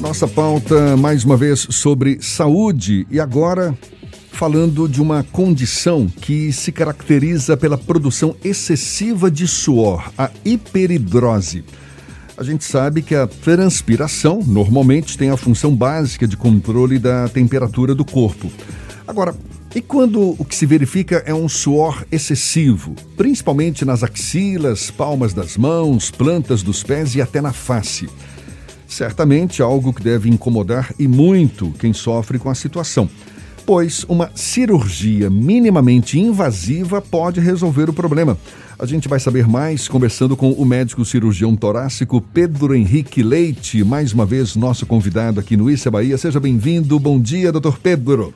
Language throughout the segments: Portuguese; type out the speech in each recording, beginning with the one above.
Nossa pauta, mais uma vez, sobre saúde e agora falando de uma condição que se caracteriza pela produção excessiva de suor, a hiperidrose. A gente sabe que a transpiração normalmente tem a função básica de controle da temperatura do corpo. Agora, e quando o que se verifica é um suor excessivo, principalmente nas axilas, palmas das mãos, plantas dos pés e até na face? Certamente algo que deve incomodar e muito quem sofre com a situação, pois uma cirurgia minimamente invasiva pode resolver o problema. A gente vai saber mais conversando com o médico cirurgião torácico Pedro Henrique Leite, mais uma vez nosso convidado aqui no Issa Bahia. Seja bem-vindo. Bom dia, doutor Pedro.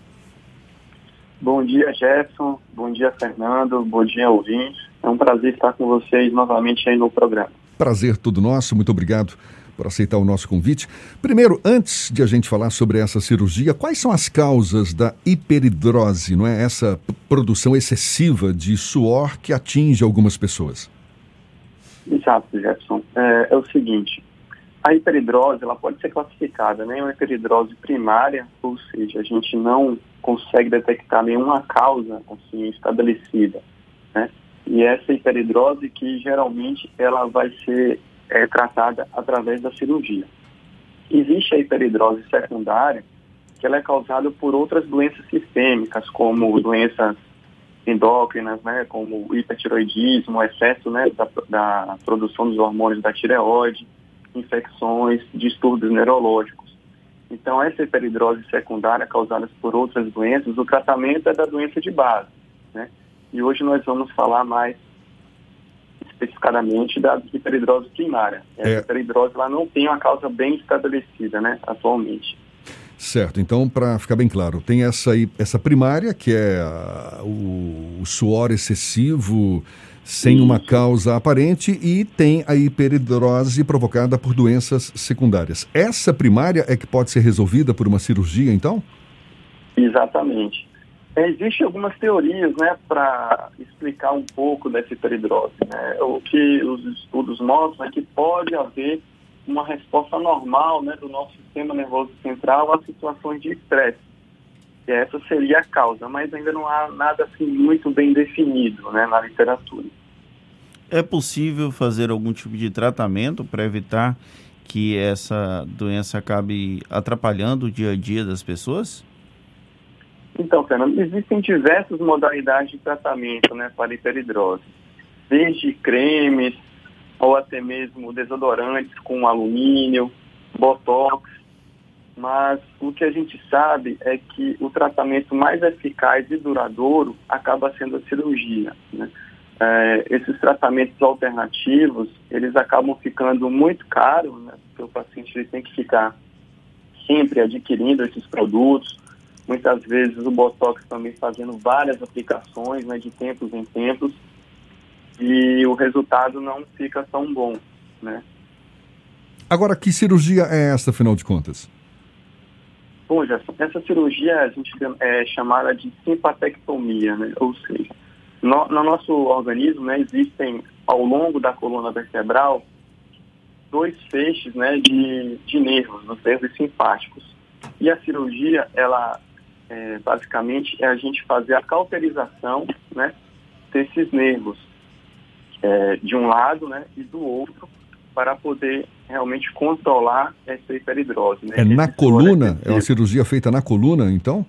Bom dia, Jefferson. Bom dia, Fernando. Bom dia, ouvintes. É um prazer estar com vocês novamente aí no programa. Prazer todo nosso. Muito obrigado por aceitar o nosso convite. Primeiro, antes de a gente falar sobre essa cirurgia, quais são as causas da hiperidrose, não é? Essa produção excessiva de suor que atinge algumas pessoas. Exato, Jefferson. É, é o seguinte, a hiperidrose ela pode ser classificada né, em uma hiperidrose primária, ou seja, a gente não consegue detectar nenhuma causa assim, estabelecida. Né? E essa hiperidrose que geralmente ela vai ser é, tratada através da cirurgia. Existe a hiperidrose secundária, que ela é causada por outras doenças sistêmicas, como doenças endócrinas, né, como hipertiroidismo, excesso né, da, da produção dos hormônios da tireoide, infecções, distúrbios neurológicos. Então, essa hiperidrose secundária causada por outras doenças, o tratamento é da doença de base, né? E hoje nós vamos falar mais especificadamente da hiperidrose primária. A é. hiperidrose ela não tem uma causa bem estabelecida, né, atualmente. Certo, então para ficar bem claro, tem essa, essa primária, que é a, o, o, suor excessivo sem Isso. uma causa aparente, e tem a hiperidrose provocada por doenças secundárias. Essa primária é que pode ser resolvida por uma cirurgia, então? Exatamente. É, Existem algumas teorias né, para explicar um pouco dessa hiperidrose. Né? O que os estudos mostram é que pode haver uma resposta normal né, do nosso sistema nervoso central a situações de estresse. E essa seria a causa, mas ainda não há nada assim muito bem definido né, na literatura. É possível fazer algum tipo de tratamento para evitar que essa doença acabe atrapalhando o dia a dia das pessoas? Então, Fernando, existem diversas modalidades de tratamento né, para hiperidrose, desde cremes ou até mesmo desodorantes com alumínio, botox, mas o que a gente sabe é que o tratamento mais eficaz e duradouro acaba sendo a cirurgia. Né? É, esses tratamentos alternativos, eles acabam ficando muito caros, né? porque o paciente ele tem que ficar sempre adquirindo esses produtos, muitas vezes o Botox também fazendo várias aplicações né, de tempos em tempos e o resultado não fica tão bom, né? Agora, que cirurgia é essa, afinal de contas? Bom, Gerson, essa cirurgia a gente é chamada de simpatectomia, né? Ou seja, no, no nosso organismo né, existem, ao longo da coluna vertebral, dois feixes né, de, de nervos, os nervos simpáticos. E a cirurgia, ela é, basicamente é a gente fazer a cauterização né, desses nervos é, de um lado né, e do outro para poder realmente controlar essa hiperidrose. Né? É na coluna? É uma cirurgia feita na coluna, então?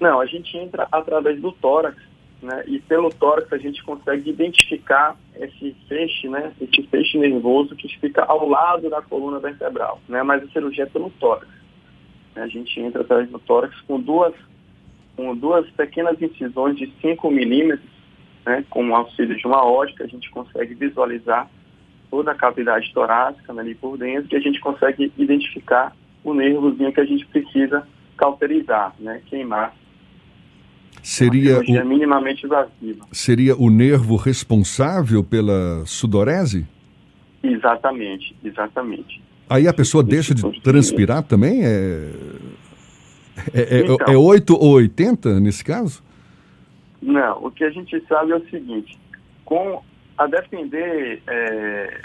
Não, a gente entra através do tórax, né? E pelo tórax a gente consegue identificar esse feixe, né? Esse feixe nervoso que fica ao lado da coluna vertebral, né? Mas a cirurgia é pelo tórax. Né? A gente entra através do tórax com duas, com duas pequenas incisões de 5 milímetros, né? com o auxílio de uma ótica, a gente consegue visualizar toda a cavidade torácica né, ali por dentro, que a gente consegue identificar o nervozinho que a gente precisa cauterizar, né, queimar. Seria o, minimamente invasiva. Seria o nervo responsável pela sudorese? Exatamente, exatamente. Aí a pessoa deixa de transpirar também? É, é, é, então, é 8 ou 80 nesse caso? Não, o que a gente sabe é o seguinte, com a depender é,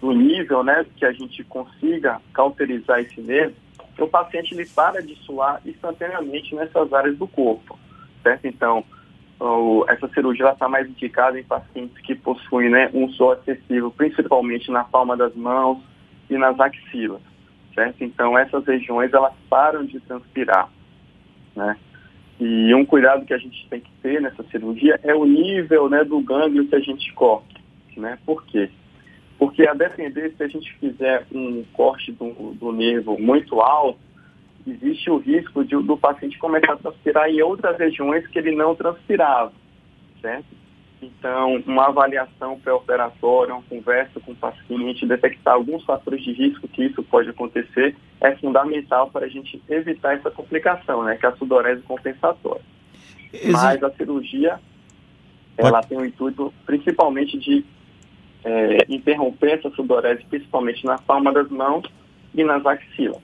do nível né, que a gente consiga cauterizar esse nervo, o paciente ele para de suar instantaneamente nessas áreas do corpo, certo? Então, essa cirurgia está mais indicada em pacientes que possuem né, um suor excessivo, principalmente na palma das mãos e nas axilas, certo? Então, essas regiões, elas param de transpirar, né? E um cuidado que a gente tem que ter nessa cirurgia é o nível né, do gânglio que a gente corta, né? Por quê? Porque a depender se a gente fizer um corte do, do nervo muito alto, existe o risco de, do paciente começar a transpirar em outras regiões que ele não transpirava, certo? Então, uma avaliação pré-operatória, uma conversa com o paciente, detectar alguns fatores de risco que isso pode acontecer, é fundamental para a gente evitar essa complicação, né, que é a sudorese compensatória. Mas a cirurgia, ela tem o intuito principalmente de é, interromper essa sudorese, principalmente na palma das mãos e nas axilas.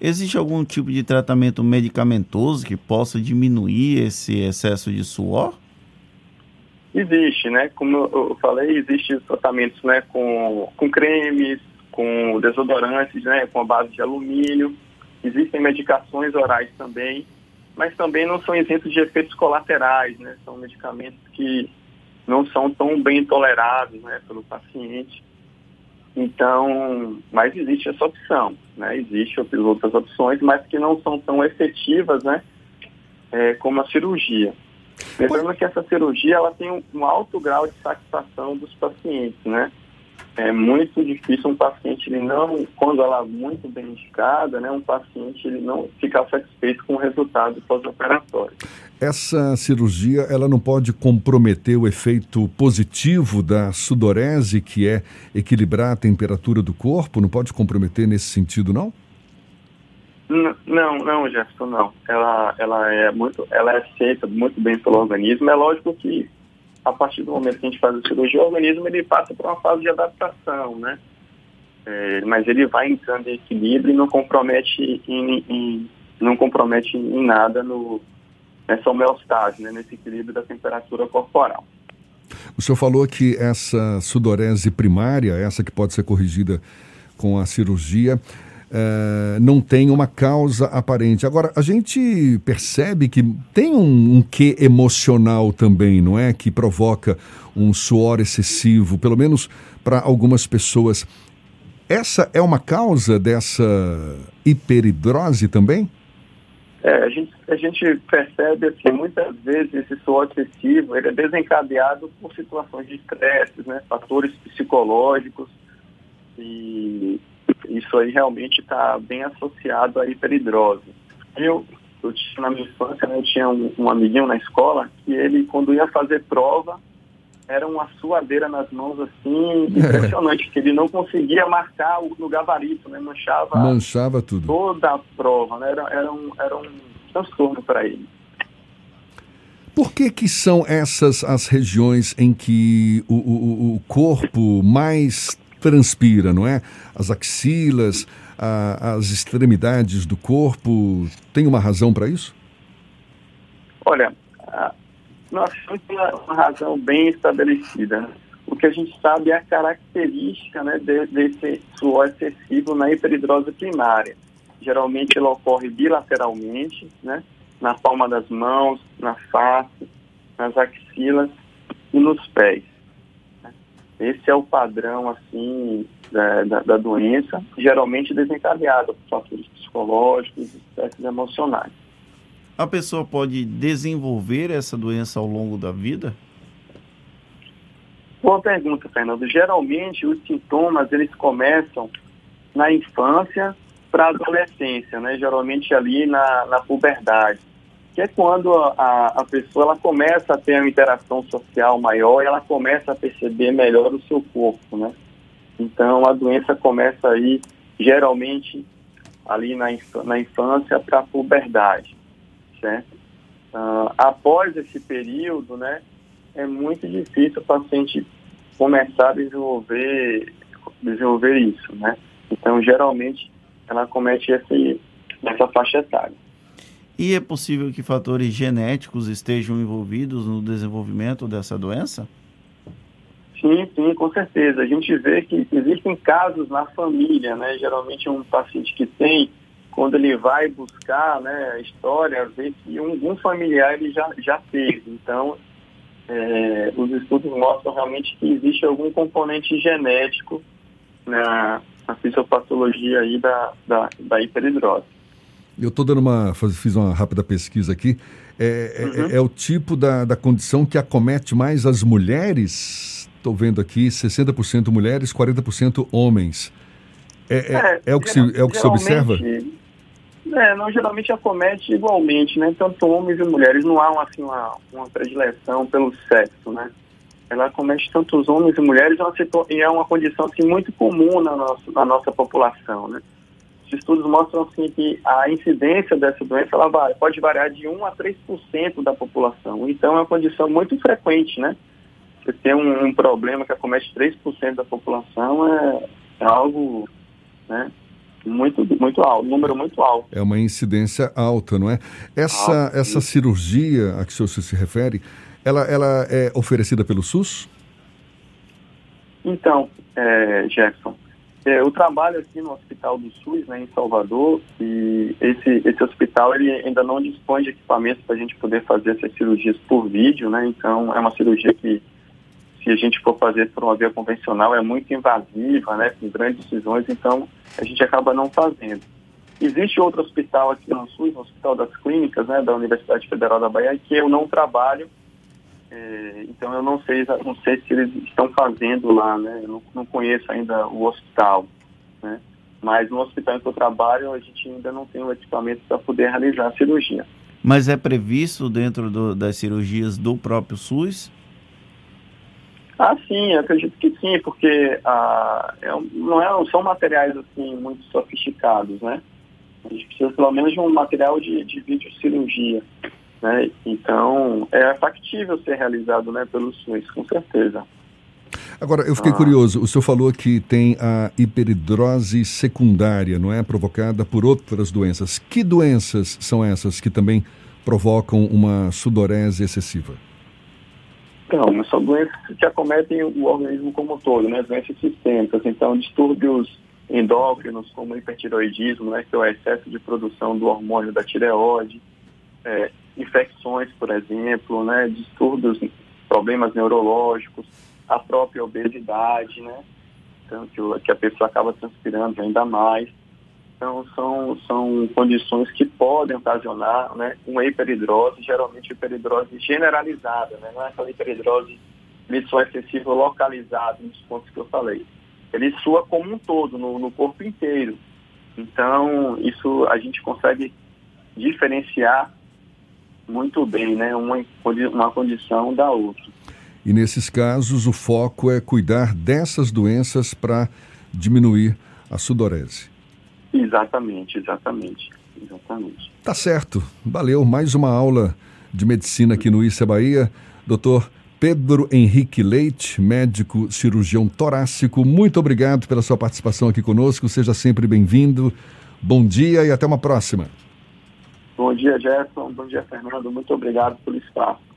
Existe algum tipo de tratamento medicamentoso que possa diminuir esse excesso de suor? Existe, né? Como eu falei, existem tratamentos né, com, com cremes, com desodorantes, né, com a base de alumínio. Existem medicações orais também, mas também não são isentos de efeitos colaterais, né? São medicamentos que não são tão bem tolerados né, pelo paciente. Então, mas existe essa opção, né? Existem outras opções, mas que não são tão efetivas, né? É, como a cirurgia. Lembrando que essa cirurgia ela tem um, um alto grau de satisfação dos pacientes, né? É muito difícil um paciente ele não, quando ela é muito bem indicada, né, um paciente ele não ficar satisfeito com o resultado pós-operatório. Essa cirurgia ela não pode comprometer o efeito positivo da sudorese, que é equilibrar a temperatura do corpo? Não pode comprometer nesse sentido, não? Não, não, Jefferson, não. Ela, ela é muito, ela é aceita muito bem pelo organismo. É lógico que a partir do momento que a gente faz a cirurgia, o organismo ele passa por uma fase de adaptação, né? É, mas ele vai entrando em equilíbrio e não compromete em, em não compromete em nada no, nessa homeostase, né, nesse equilíbrio da temperatura corporal. O senhor falou que essa sudorese primária, essa que pode ser corrigida com a cirurgia, Uh, não tem uma causa aparente. Agora, a gente percebe que tem um, um quê emocional também, não é? Que provoca um suor excessivo, pelo menos para algumas pessoas. Essa é uma causa dessa hiperidrose também? É, a gente, a gente percebe que muitas vezes esse suor excessivo ele é desencadeado por situações de estresse, né, fatores psicológicos e isso aí realmente está bem associado à hiperidrose. Eu, eu tinha, na minha infância, né, eu tinha um, um, amiguinho na escola que ele, quando ia fazer prova, era uma suadeira nas mãos, assim, impressionante, que ele não conseguia marcar o, no gabarito, né, manchava, manchava tudo. toda a prova, né, era, era, um, era um transtorno para ele. Por que, que são essas as regiões em que o, o, o corpo mais transpira, não é? As axilas, a, as extremidades do corpo. Tem uma razão para isso? Olha, nós temos uma, uma razão bem estabelecida. O que a gente sabe é a característica né, de, desse suor excessivo na hiperidrose primária. Geralmente ele ocorre bilateralmente, né, na palma das mãos, na face, nas axilas e nos pés. Esse é o padrão, assim, da, da, da doença, geralmente desencadeado por fatores psicológicos e aspectos emocionais. A pessoa pode desenvolver essa doença ao longo da vida? Boa pergunta, Fernando. Geralmente os sintomas eles começam na infância para a adolescência, né? Geralmente ali na, na puberdade que é quando a, a pessoa ela começa a ter uma interação social maior e ela começa a perceber melhor o seu corpo, né? Então a doença começa aí geralmente ali na, na infância para a puberdade, certo? Uh, após esse período, né, é muito difícil o paciente começar a desenvolver, desenvolver isso, né? Então geralmente ela comete esse, essa faixa etária. E é possível que fatores genéticos estejam envolvidos no desenvolvimento dessa doença? Sim, sim, com certeza. A gente vê que existem casos na família, né? Geralmente um paciente que tem quando ele vai buscar né, a história, vê que um, um familiar ele já, já teve. Então, é, os estudos mostram realmente que existe algum componente genético na, na fisiopatologia aí da, da, da hiperidrose. Eu estou dando uma. fiz uma rápida pesquisa aqui. É, é uhum. é, é, o tipo da, da condição que acomete mais as mulheres. Estou vendo aqui 60% mulheres, 40% homens. É, é, é, é, o que se, é o que se observa? É, não, geralmente acomete igualmente, né? Tanto homens e mulheres. Não há assim, uma, uma predileção pelo sexo, né? Ela acomete tanto os homens e mulheres e é uma condição assim, muito comum na nossa, na nossa população, né? Os estudos mostram assim, que a incidência dessa doença ela vai, pode variar de 1 a 3% da população. Então é uma condição muito frequente, né? Você ter um, um problema que acomete 3% da população é, é algo né, muito, muito alto, um número muito alto. É uma incidência alta, não é? Essa, Alto, essa cirurgia a que o senhor se refere, ela, ela é oferecida pelo SUS? Então, é, Jefferson, é, eu trabalho aqui no Hospital do SUS, né, em Salvador, e esse, esse hospital ele ainda não dispõe de equipamentos para a gente poder fazer essas cirurgias por vídeo, né? Então, é uma cirurgia que se a gente for fazer por uma via convencional, é muito invasiva, né, com grandes decisões, então a gente acaba não fazendo. Existe outro hospital aqui no SUS, o Hospital das Clínicas, né, da Universidade Federal da Bahia, que eu não trabalho, é, então eu não sei, não sei se eles estão fazendo lá, né, eu não, não conheço ainda o hospital, né, mas no hospital em que eu trabalho a gente ainda não tem o equipamento para poder realizar a cirurgia. Mas é previsto dentro do, das cirurgias do próprio SUS? Ah, sim, acredito que sim, porque ah, é, não, é, são materiais assim muito sofisticados, né? A gente precisa pelo menos de um material de, de videocirurgia, né? Então, é factível ser realizado né, pelo SUS, com certeza. Agora, eu fiquei ah. curioso, o senhor falou que tem a hiperidrose secundária, não é? Provocada por outras doenças. Que doenças são essas que também provocam uma sudorese excessiva? Então, são doenças que acometem o organismo como um todo, né? Doenças sistêmicas, então distúrbios endócrinos como hipertiroidismo, né? Que é o excesso de produção do hormônio da tireoide, é, infecções, por exemplo, né? Distúrbios, problemas neurológicos, a própria obesidade, né? Então, que, a pessoa acaba transpirando ainda mais. Então, são, são condições que podem ocasionar né, uma hiperidrose, geralmente hiperidrose generalizada, né, não é aquela hiperidrose suor excessiva localizada nos pontos que eu falei. Ele sua como um todo, no, no corpo inteiro. Então, isso a gente consegue diferenciar muito bem, né, uma, uma condição da outra. E nesses casos, o foco é cuidar dessas doenças para diminuir a sudorese. Exatamente, exatamente, exatamente. Tá certo. Valeu. Mais uma aula de medicina aqui no Issa Bahia. Doutor Pedro Henrique Leite, médico cirurgião torácico, muito obrigado pela sua participação aqui conosco. Seja sempre bem-vindo. Bom dia e até uma próxima. Bom dia, Jefferson. Bom dia, Fernando. Muito obrigado pelo espaço.